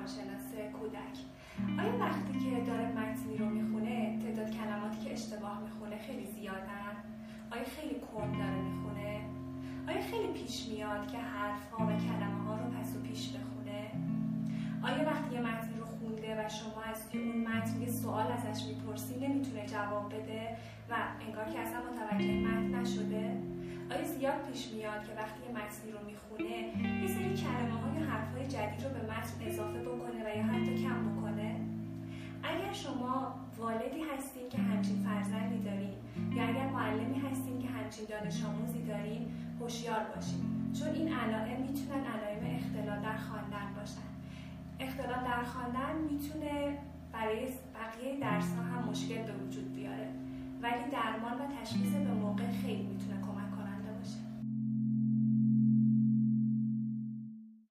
روانشناس کودک. آیا وقتی که داره متنی رو می‌خونه تعداد کلماتی که اشتباه می‌خونه خیلی زیادن؟ آیا خیلی کند داره می‌خونه؟ آیا خیلی پیش میاد که حرف ها و کلمه ها رو پس و پیش بخونه؟ آیا وقتی یه متن رو خونده و شما از توی اون متن یه سوال ازش می‌پرسی نمی‌تونه جواب بده و انگار که اصلا متوجه متن نشده؟ آیا زیاد پیش میاد که وقتی یه متنی رو می‌خونه یه سری کلمات رو به متن اضافه بکنه و یا حتی کم بکنه. اگر شما والدی هستین که همچین فرزندی دارین یا اگر معلمی هستین که همچین دانش آموزی دارین هوشیار باشین. چون این علائم می‌تونن علائم اختلال در خواندن باشن. اختلال در خواندن می‌تونه برای بقیه درس ها هم مشکل به وجود بیاره. ولی درمان و تشخیص